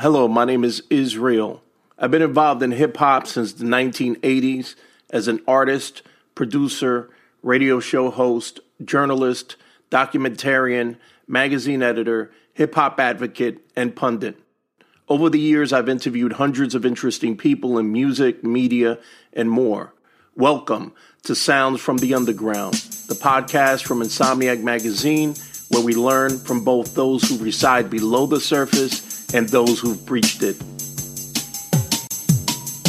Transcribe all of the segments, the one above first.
Hello, my name is Israel. I've been involved in hip hop since the 1980s as an artist, producer, radio show host, journalist, documentarian, magazine editor, hip hop advocate, and pundit. Over the years, I've interviewed hundreds of interesting people in music, media, and more. Welcome to Sounds from the Underground, the podcast from Insomniac Magazine, where we learn from both those who reside below the surface and those who've breached it.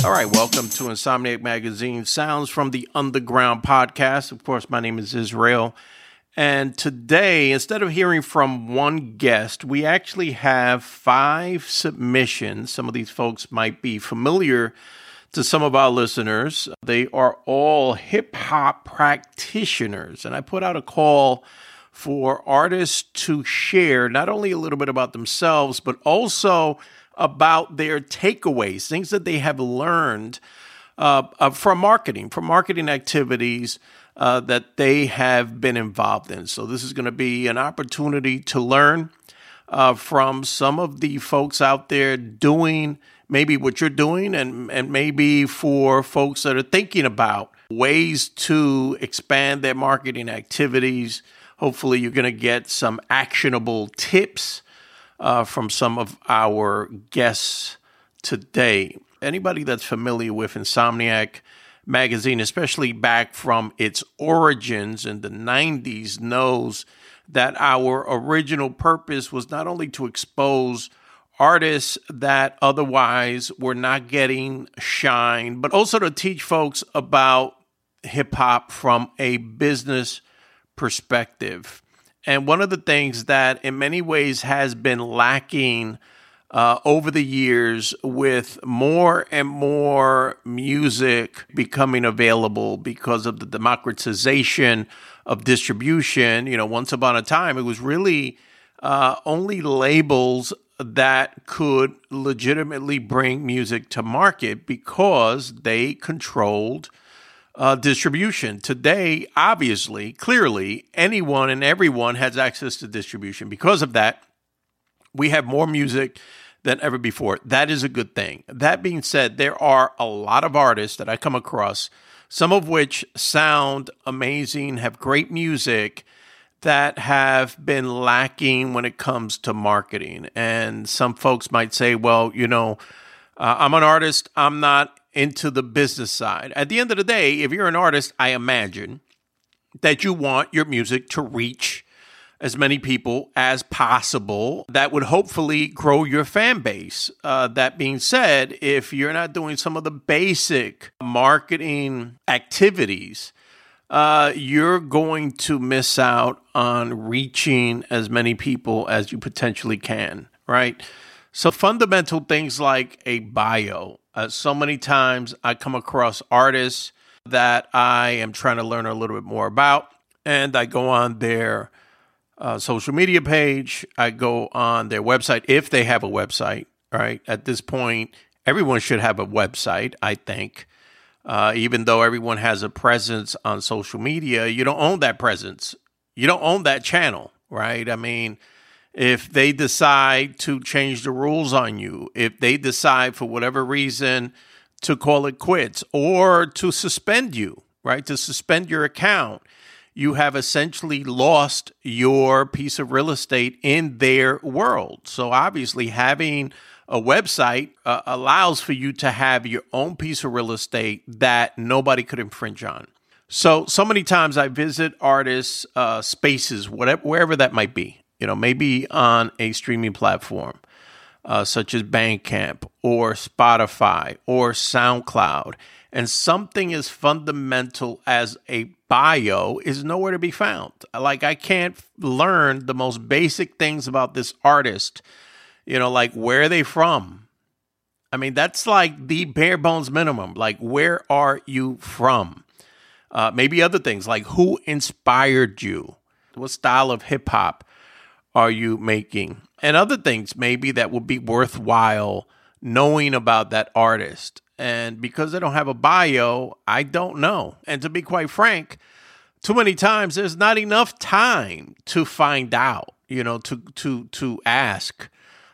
All right, welcome to Insomniac Magazine, Sounds from the Underground podcast. Of course, my name is Israel. And today, instead of hearing from one guest, we actually have five submissions. Some of these folks might be familiar to some of our listeners. They are all hip hop practitioners. And I put out a call for artists to share not only a little bit about themselves, but also about their takeaways, things that they have learned uh, uh, from marketing, from marketing activities uh, that they have been involved in. So, this is going to be an opportunity to learn uh, from some of the folks out there doing maybe what you're doing, and, and maybe for folks that are thinking about ways to expand their marketing activities. Hopefully, you're going to get some actionable tips uh, from some of our guests today. Anybody that's familiar with Insomniac, magazine, especially back from its origins in the 90s, knows that our original purpose was not only to expose artists that otherwise were not getting shine, but also to teach folks about hip hop from a business perspective. And one of the things that, in many ways, has been lacking uh, over the years with more and more music becoming available because of the democratization of distribution. You know, once upon a time, it was really uh, only labels that could legitimately bring music to market because they controlled uh, distribution. Today, obviously, clearly, anyone and everyone has access to distribution. Because of that, we have more music than ever before. That is a good thing. That being said, there are a lot of artists that I come across, some of which sound amazing, have great music that have been lacking when it comes to marketing. And some folks might say, well, you know, uh, I'm an artist, I'm not into the business side. At the end of the day, if you're an artist, I imagine that you want your music to reach as many people as possible. That would hopefully grow your fan base. Uh, that being said, if you're not doing some of the basic marketing activities, uh, you're going to miss out on reaching as many people as you potentially can, right? So, fundamental things like a bio. Uh, so many times I come across artists that I am trying to learn a little bit more about, and I go on their uh, social media page. I go on their website if they have a website. Right at this point, everyone should have a website. I think, uh, even though everyone has a presence on social media, you don't own that presence. You don't own that channel, right? I mean, if they decide to change the rules on you, if they decide for whatever reason to call it quits or to suspend you, right? To suspend your account you have essentially lost your piece of real estate in their world. So, obviously, having a website uh, allows for you to have your own piece of real estate that nobody could infringe on. So, so many times I visit artists' uh, spaces, whatever, wherever that might be, you know, maybe on a streaming platform. Uh, such as Bandcamp or Spotify or SoundCloud. And something as fundamental as a bio is nowhere to be found. Like I can't learn the most basic things about this artist. You know, like where are they from? I mean, that's like the bare bones minimum. Like, where are you from? Uh, maybe other things like who inspired you? What style of hip hop are you making? And other things maybe that would be worthwhile knowing about that artist. And because I don't have a bio, I don't know. And to be quite frank, too many times there's not enough time to find out, you know, to to to ask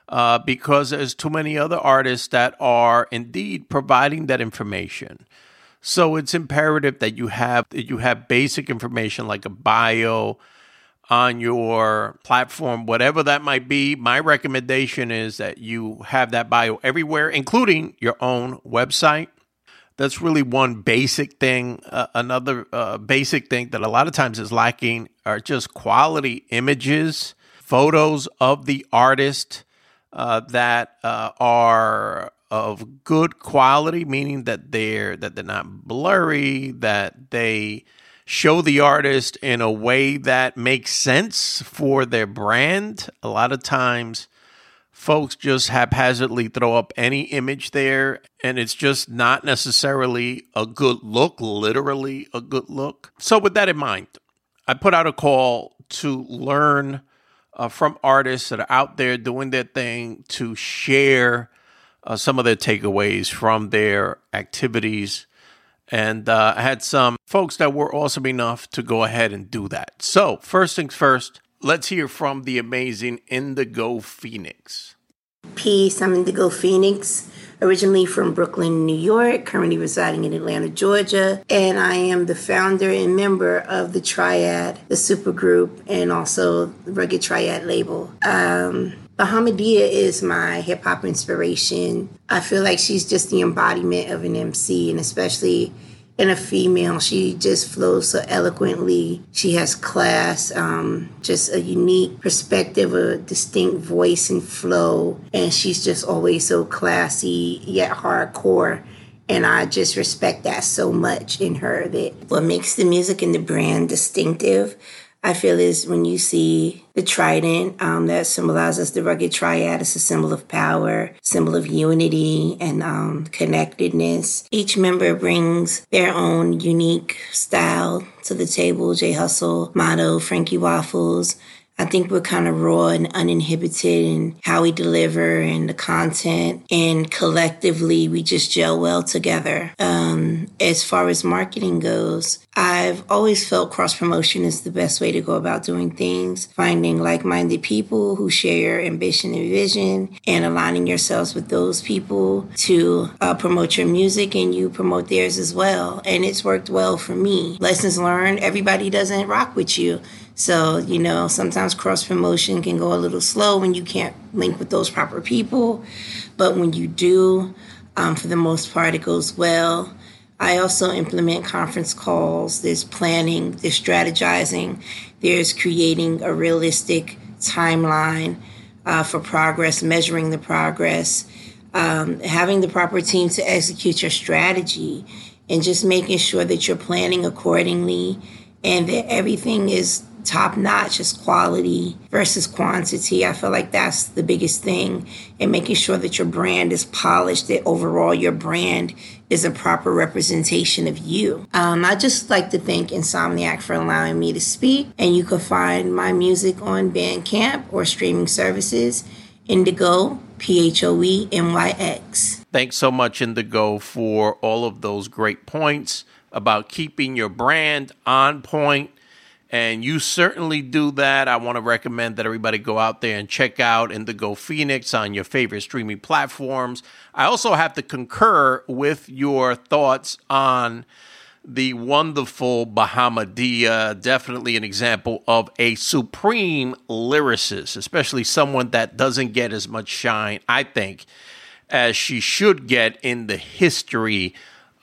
uh, because there's too many other artists that are indeed providing that information. So it's imperative that you have that you have basic information like a bio on your platform, whatever that might be. My recommendation is that you have that bio everywhere, including your own website. That's really one basic thing. Uh, another uh, basic thing that a lot of times is lacking are just quality images, photos of the artist uh, that uh, are of good quality, meaning that they're that they're not blurry, that they show the artist in a way that makes sense for their brand. A lot of times, folks just haphazardly throw up any image there, and it's just not necessarily a good look, literally a good look. So, with that in mind, I put out a call to learn uh, from artists that are out there doing their thing to share uh, some of their takeaways from their activities. And uh, I had some folks that were awesome enough to go ahead and do that. So, first things first, let's hear from the amazing Indigo Phoenyx. Peace, I'm Indigo Phoenyx originally from Brooklyn, New York, currently residing in Atlanta, Georgia. And I am the founder and member of the Triad, the supergroup, and also the Rugged Triad label. Um, Bahamadia is my hip hop inspiration. I feel like she's just the embodiment of an MC, and especially in a female. She just flows so eloquently. She has class, um, just a unique perspective, a distinct voice and flow. And she's just always so classy yet hardcore. And I just respect that so much in her that what makes the music and the brand distinctive I feel is when you see the trident um, that symbolizes the rugged triad, it's a symbol of power, symbol of unity and um, connectedness. Each member brings their own unique style to the table. Jay Hustle, Motto, Frankie Waffles, I think we're kind of raw and uninhibited in how we deliver and the content. And collectively, we just gel well together. Um, as far as marketing goes, I've always felt cross promotion is the best way to go about doing things, finding like minded people who share your ambition and vision and aligning yourselves with those people to uh, promote your music and you promote theirs as well. And it's worked well for me. Lessons learned, everybody doesn't rock with you. So, you know, sometimes cross promotion can go a little slow when you can't link with those proper people. But when you do, um, for the most part, it goes well. I also implement conference calls. There's planning, there's strategizing, there's creating a realistic timeline uh, for progress, measuring the progress, um, having the proper team to execute your strategy, and just making sure that you're planning accordingly and that everything is top notch is quality versus quantity. I feel like that's the biggest thing and making sure that your brand is polished, that overall your brand is a proper representation of you. Um, I just like to thank Insomniac for allowing me to speak. And you can find my music on Bandcamp or streaming services. Indigo, P H O E N Y X. Thanks so much, Indigo, for all of those great points about keeping your brand on point and you certainly do that. I want to recommend that everybody go out there and check out Indigo Phoenyx on your favorite streaming platforms. I also have to concur with your thoughts on the wonderful Bahamadia. Definitely an example of a supreme lyricist, especially someone that doesn't get as much shine, I think, as she should get in the history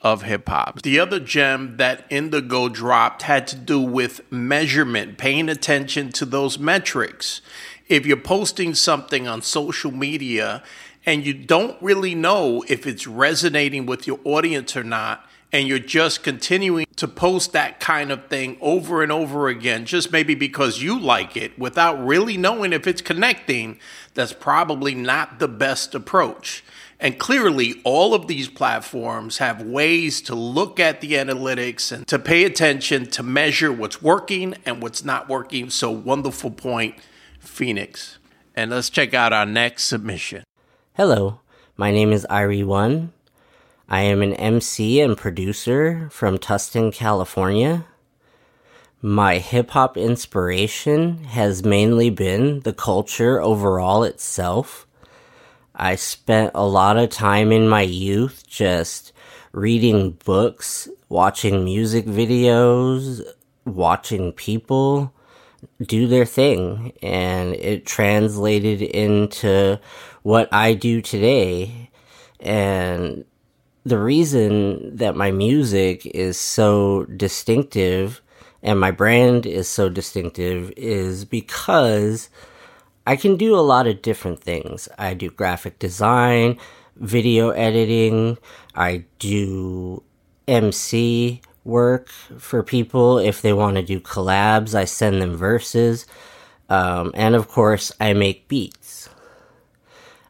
of hip hop. The other gem that Indigo dropped had to do with measurement, paying attention to those metrics. If you're posting something on social media and you don't really know if it's resonating with your audience or not, and you're just continuing to post that kind of thing over and over again, just maybe because you like it without really knowing if it's connecting, that's probably not the best approach. And clearly, all of these platforms have ways to look at the analytics and to pay attention to measure what's working and what's not working. So, wonderful point, Phoenyx. And let's check out our next submission. Hello, my name is Irie One. I am an MC and producer from Tustin, California. My hip hop inspiration has mainly been the culture overall itself I spent a lot of time in my youth just reading books, watching music videos, watching people do their thing, and it translated into what I do today. And the reason that my music is so distinctive and my brand is so distinctive is because I can do a lot of different things. I do graphic design, video editing, I do MC work for people if they want to do collabs. I send them verses. Um, and of course, I make beats.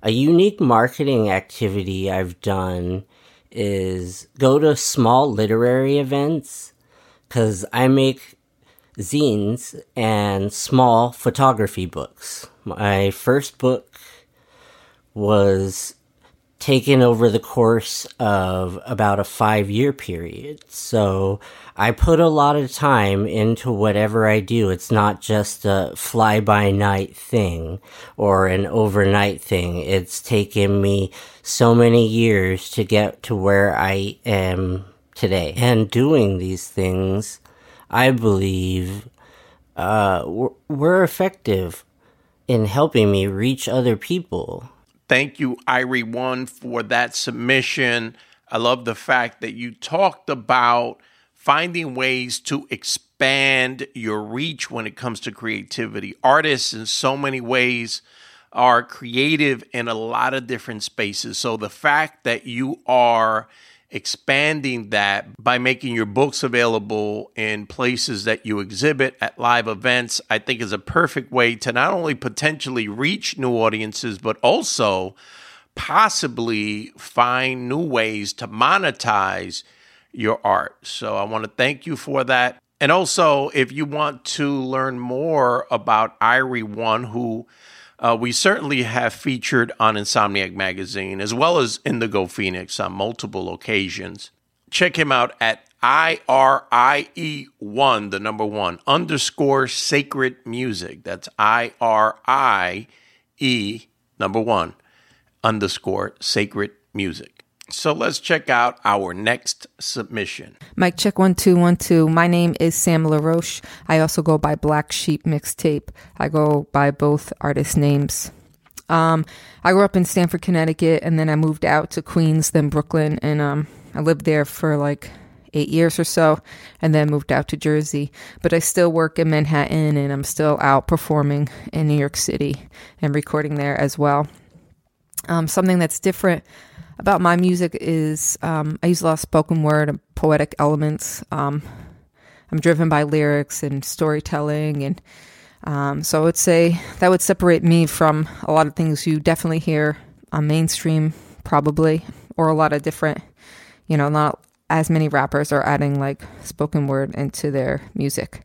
A unique marketing activity I've done is go to small literary events because I make zines and small photography books. My first book was taken over the course of about a five year period. So I put a lot of time into whatever I do. It's not just a fly by night thing or an overnight thing. It's taken me so many years to get to where I am today. And doing these things, I believe, uh, were effective in helping me reach other people. Thank you, Irie One, for that submission. I love the fact that you talked about finding ways to expand your reach when it comes to creativity. Artists, in so many ways, are creative in a lot of different spaces. So the fact that you are expanding that by making your books available in places that you exhibit at live events, I think is a perfect way to not only potentially reach new audiences, but also possibly find new ways to monetize your art. So I want to thank you for that. And also, if you want to learn more about Irie One, who uh, we certainly have featured on Insomniac Magazine as well as Indigo Phoenyx on multiple occasions, check him out at IRIE1, the number one, underscore sacred music. That's I R I E, number one, underscore sacred music. So let's check out our next submission. Mike check one two one two. My name is Sam LaRoche. I also go by Black Sheep Mixtape. I go by both artist names. Um, I grew up in Stamford, Connecticut, and then I moved out to Queens, then Brooklyn, and um, I lived there for like eight years or so, and then moved out to Jersey. But I still work in Manhattan, and I'm still out performing in New York City and recording there as well. Um, something that's different about my music is um, I use a lot of spoken word and poetic elements. Um, I'm driven by lyrics and storytelling, and um, so I would say that would separate me from a lot of things you definitely hear on mainstream, probably, or a lot of different, you know, not as many rappers are adding like spoken word into their music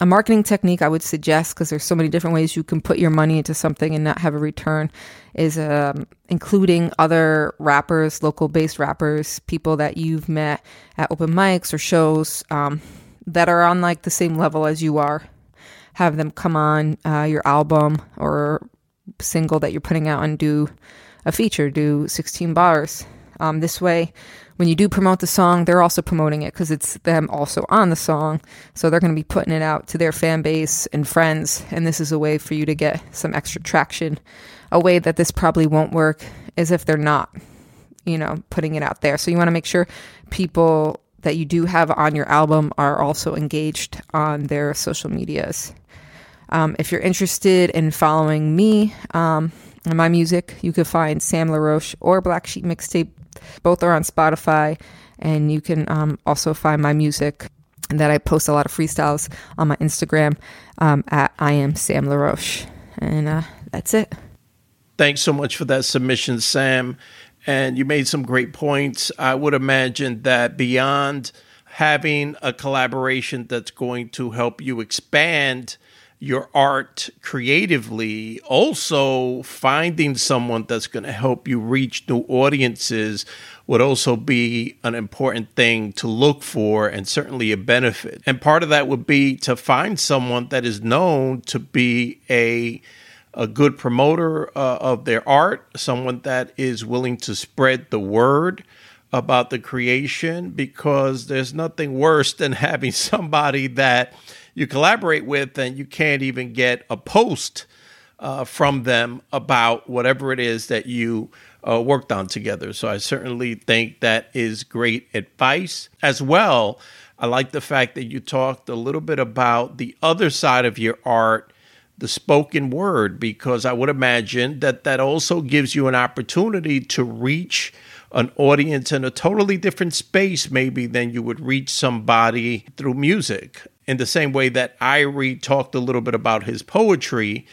a marketing technique I would suggest because there's so many different ways you can put your money into something and not have a return is um, including other rappers, local based rappers, people that you've met at open mics or shows um, that are on like the same level as you are. Have them come on uh, your album or single that you're putting out and do a feature, do 16 bars. Um, this way, when you do promote the song, they're also promoting it because it's them also on the song. So they're going to be putting it out to their fan base and friends. And this is a way for you to get some extra traction. A way that this probably won't work is if they're not, you know, putting it out there. So you want to make sure people that you do have on your album are also engaged on their social medias. Um, if you're interested in following me um, and my music, you can find Sam LaRoche or Black Sheep Mixtape both are on Spotify, and you can um, also find my music that I post a lot of freestyles on my Instagram um, at I am Sam LaRoche. And uh, that's it. Thanks so much for that submission, Sam. And you made some great points. I would imagine that beyond having a collaboration that's going to help you expand your art creatively, also finding someone that's going to help you reach new audiences would also be an important thing to look for and certainly a benefit. And part of that would be to find someone that is known to be a a good promoter uh, of their art, someone that is willing to spread the word about the creation, because there's nothing worse than having somebody that you collaborate with and you can't even get a post uh, from them about whatever it is that you uh, worked on together. So I certainly think that is great advice. As well, I like the fact that you talked a little bit about the other side of your art, the spoken word, because I would imagine that that also gives you an opportunity to reach an audience in a totally different space, maybe, than you would reach somebody through music. In the same way that Irie talked a little bit about his poetry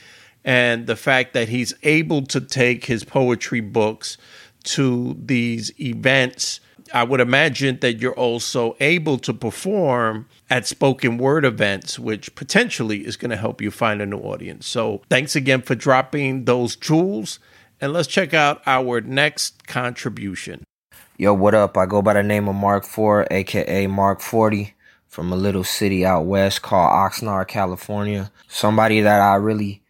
and the fact that he's able to take his poetry books to these events. I would imagine that you're also able to perform at spoken word events, which potentially is going to help you find a new audience. So, thanks again for dropping those jewels. And let's check out our next contribution. Yo, what up? I go by the name of Mark Four, aka Mark 40, from a little city out west called Oxnard, California. Somebody that I really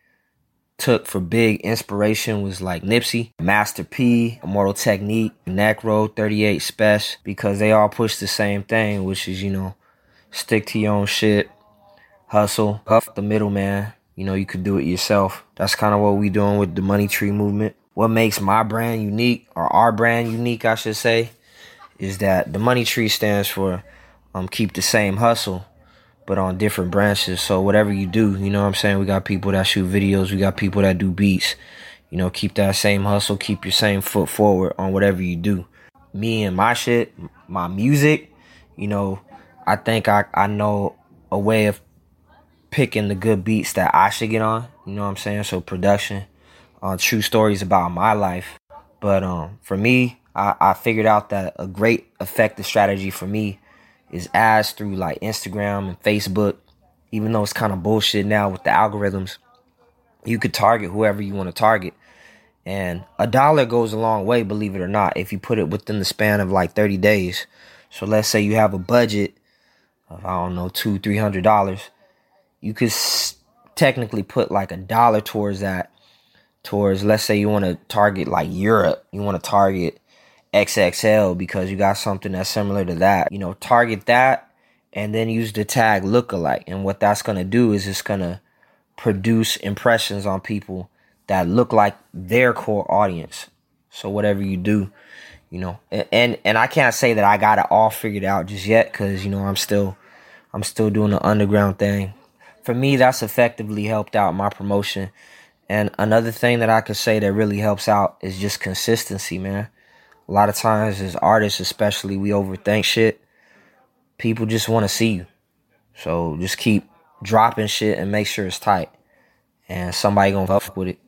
took for big inspiration was like Nipsey, Master P, Immortal Technique, Necro, 38 Special, because they all push the same thing, which is, you know, stick to your own shit, hustle, huff the middleman. You know, you could do it yourself. That's kind of what we doing with the Money Tree movement. What makes my brand unique, or our brand unique, I should say, is that the Money Tree stands for um, keep the same hustle but on different branches. So whatever you do, you know what I'm saying? We got people that shoot videos, we got people that do beats. You know, keep that same hustle, keep your same foot forward on whatever you do. Me and my shit, my music, you know, I think I, I know a way of picking the good beats that I should get on. You know what I'm saying? So production, uh, true stories about my life. But um, for me, I, I figured out that a great effective strategy for me is ads through like Instagram and Facebook. Even though it's kind of bullshit now with the algorithms, you could target whoever you want to target. And a dollar goes a long way, believe it or not, if you put it within the span of like 30 days. So let's say you have a budget of, I don't know, two, three hundred dollars. You could s- technically put like a dollar towards that. Towards, let's say you want to target like Europe, you want to target XXL because you got something that's similar to that. You know, target that and then use the tag lookalike. And what that's going to do is it's going to produce impressions on people that look like their core audience. So whatever you do, you know, and and I can't say that I got it all figured out just yet cuz you know, I'm still I'm still doing the underground thing. For me, that's effectively helped out my promotion. And another thing that I could say that really helps out is just consistency, man a lot of times as artists especially we overthink shit. People just want to see you. So just keep dropping shit and make sure it's tight. And somebody gonna fuck with it.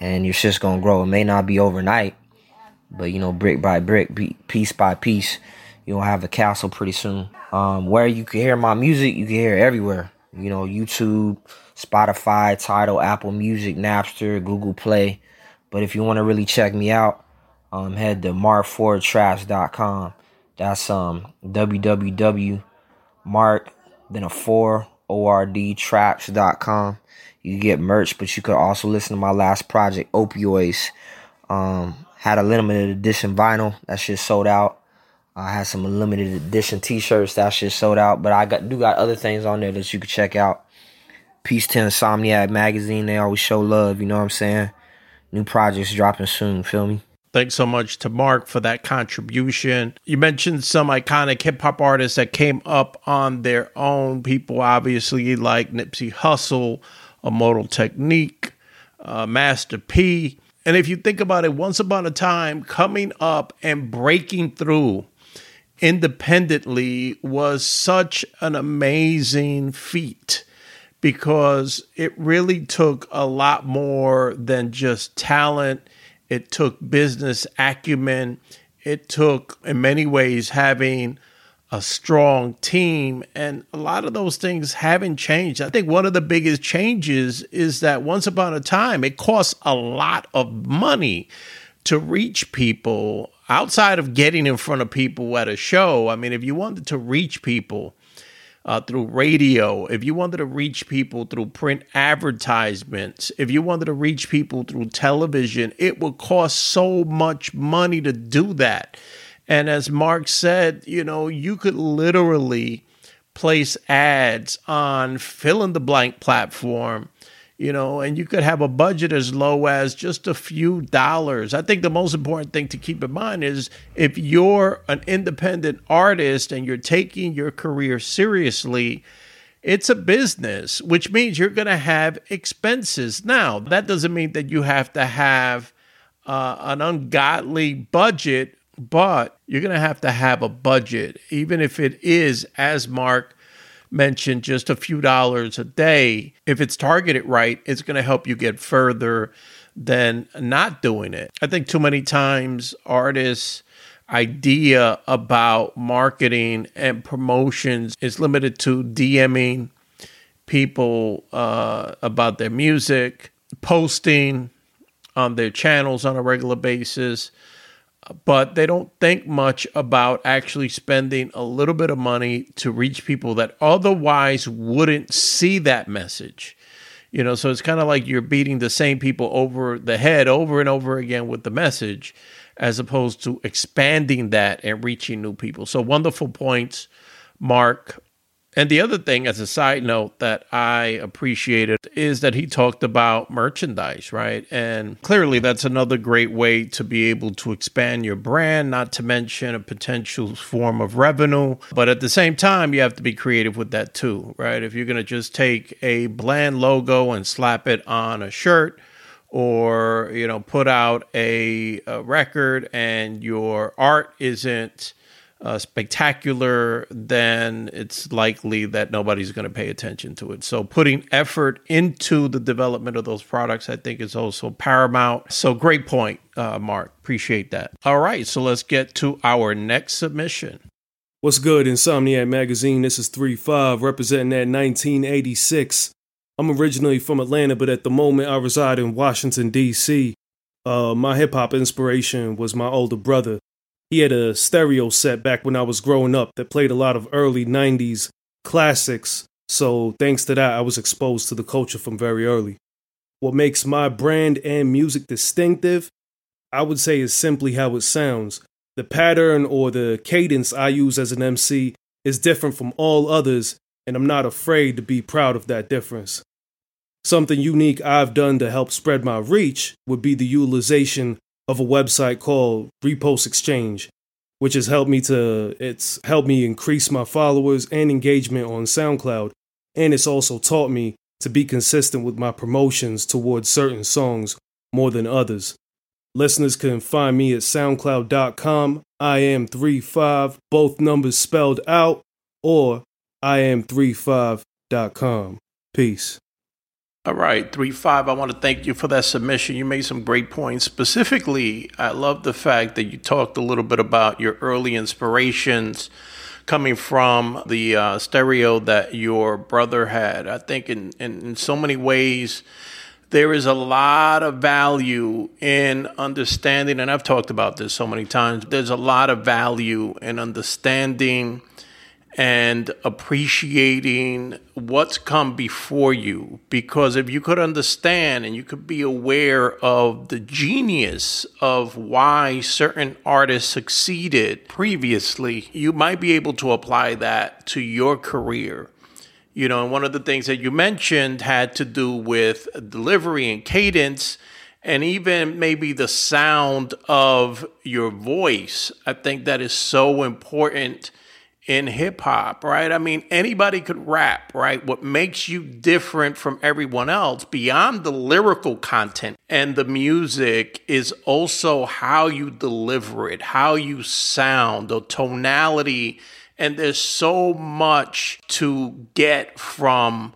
And your shit's gonna grow. It may not be overnight but you know brick by brick piece by piece you'll have a castle pretty soon. Um, where you can hear my music you can hear everywhere. You know youtube spotify Tidal apple music napster google play. But if you want to really check me out um, head to mark4traps.com. That's um www.mark then a 4 traps.com. You get merch, but you could also listen to my last project, Opioids. Um, had a limited edition vinyl that shit sold out. I had some limited edition t-shirts that shit sold out, but I got do got other things on there that you could check out. Peace to Insomniac magazine, they always show love, you know what I'm saying? New projects dropping soon, feel me? Thanks so much to Mark for that contribution. You mentioned some iconic hip hop artists that came up on their own. People obviously like Nipsey Hussle, Immortal Technique, uh, Master P. And if you think about it, once upon a time, coming up and breaking through independently was such an amazing feat because it really took a lot more than just talent it took business acumen. It took, in many ways, having a strong team. And a lot of those things haven't changed. I think one of the biggest changes is that once upon a time, it costs a lot of money to reach people outside of getting in front of people at a show. I mean, if you wanted to reach people, uh, through radio, if you wanted to reach people through print advertisements, if you wanted to reach people through television, it would cost so much money to do that. And as Mark said, you know, you could literally place ads on fill in the blank platform you know, and you could have a budget as low as just a few dollars. I think the most important thing to keep in mind is if you're an independent artist and you're taking your career seriously, it's a business, which means you're going to have expenses. Now, that doesn't mean that you have to have uh, an ungodly budget, but you're going to have to have a budget, even if it is, as Mark mentioned just a few dollars a day, if it's targeted right, it's going to help you get further than not doing it. I think too many times artists idea about marketing and promotions is limited to DMing people uh, about their music, posting on their channels on a regular basis, but they don't think much about actually spending a little bit of money to reach people that otherwise wouldn't see that message. You know, so it's kind of like you're beating the same people over the head over and over again with the message as opposed to expanding that and reaching new people. So wonderful points, Mark. And the other thing, as a side note, that I appreciated is that he talked about merchandise, right? And clearly, that's another great way to be able to expand your brand, not to mention a potential form of revenue. But at the same time, you have to be creative with that too, right? If you're going to just take a bland logo and slap it on a shirt, or you know put out a, a record and your art isn't uh, spectacular, then it's likely that nobody's going to pay attention to it. So, putting effort into the development of those products, I think, is also paramount. So, great point, uh, Mark. Appreciate that. All right, so let's get to our next submission. What's good, Insomniac Magazine? This is 3 5, representing that 1986. I'm originally from Atlanta, but at the moment I reside in Washington, D.C. Uh, my hip hop inspiration was my older brother. He had a stereo set back when I was growing up that played a lot of early 90s classics. So, thanks to that, I was exposed to the culture from very early. What makes my brand and music distinctive, I would say, is simply how it sounds. The pattern or the cadence I use as an MC is different from all others, and I'm not afraid to be proud of that difference. Something unique I've done to help spread my reach would be the utilization of a website called Repost Exchange, which has helped me to it's helped me increase my followers and engagement on SoundCloud, and it's also taught me to be consistent with my promotions towards certain songs more than others. Listeners can find me at soundcloud.com, I am 35, both numbers spelled out, or I am 35.com. Peace. All right, 3 5. I want to thank you for that submission. You made some great points. Specifically, I love the fact that you talked a little bit about your early inspirations coming from the uh, stereo that your brother had. I think in, in, in so many ways, there is a lot of value in understanding, and I've talked about this so many times. There's a lot of value in understanding and appreciating what's come before you. Because if you could understand and you could be aware of the genius of why certain artists succeeded previously, you might be able to apply that to your career. You know, and one of the things that you mentioned had to do with delivery and cadence and even maybe the sound of your voice. I think that is so important in hip hop, right? I mean, anybody could rap, right? What makes you different from everyone else beyond the lyrical content and the music is also how you deliver it, how you sound, the tonality. And there's so much to get from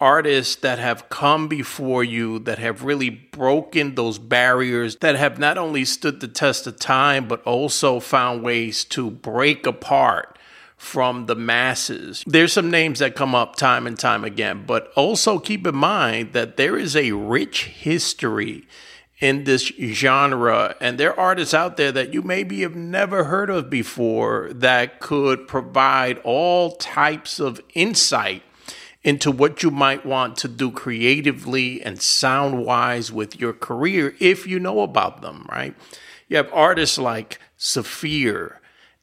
artists that have come before you that have really broken those barriers that have not only stood the test of time but also found ways to break apart from the masses. There's some names that come up time and time again, but also keep in mind that there is a rich history in this genre. And there are artists out there that you maybe have never heard of before that could provide all types of insight into what you might want to do creatively and sound wise with your career if you know about them, right? You have artists like Saafir,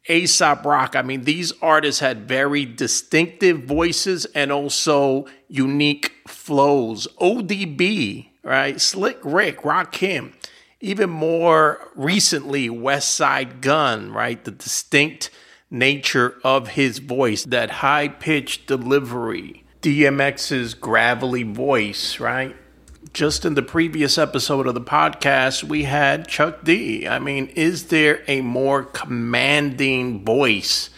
Aesop Rock. I mean, these artists had very distinctive voices and also unique flows. ODB, right? Slick Rick, Rock Rakim. Even more recently, Westside Gun, right? The distinct nature of his voice, that high pitched delivery, DMX's gravelly voice, right? Just in the previous episode of the podcast, we had Chuck D. I mean, is there a more commanding voice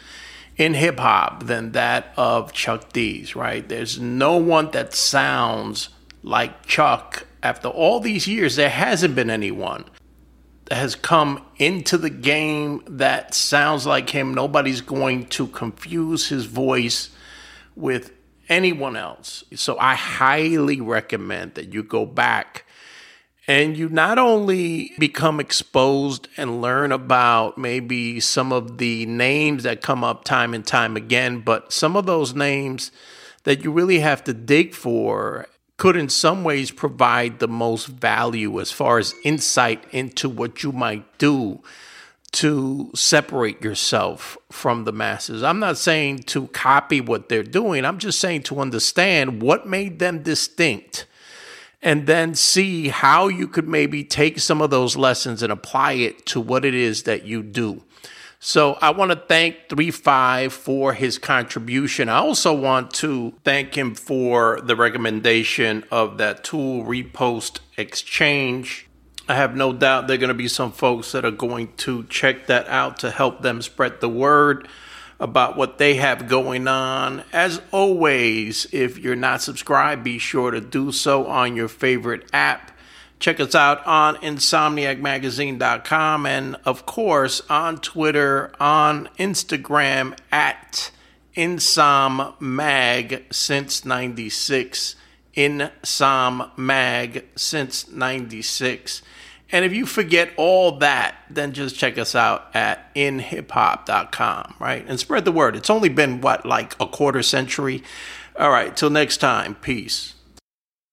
in hip hop than that of Chuck D's, right? There's no one that sounds like Chuck after all these years, there hasn't been anyone that has come into the game that sounds like him. Nobody's going to confuse his voice with anyone else. So I highly recommend that you go back and you not only become exposed and learn about maybe some of the names that come up time and time again, but some of those names that you really have to dig for could in some ways provide the most value as far as insight into what you might do to separate yourself from the masses. I'm not saying to copy what they're doing, I'm just saying to understand what made them distinct and then see how you could maybe take some of those lessons and apply it to what it is that you do. So I want to thank 3-5 for his contribution. I also want to thank him for the recommendation of that tool repost exchange. I have no doubt there are going to be some folks that are going to check that out to help them spread the word about what they have going on. As always, if you're not subscribed, be sure to do so on your favorite app. Check us out on insomniacmagazine.com and, of course, on Twitter, on Instagram at InsomMag since 96. InsomMag since 96. And if you forget all that, then just check us out at inhiphop.com, right? And spread the word. It's only been, what, like a quarter century? All right, till next time. Peace.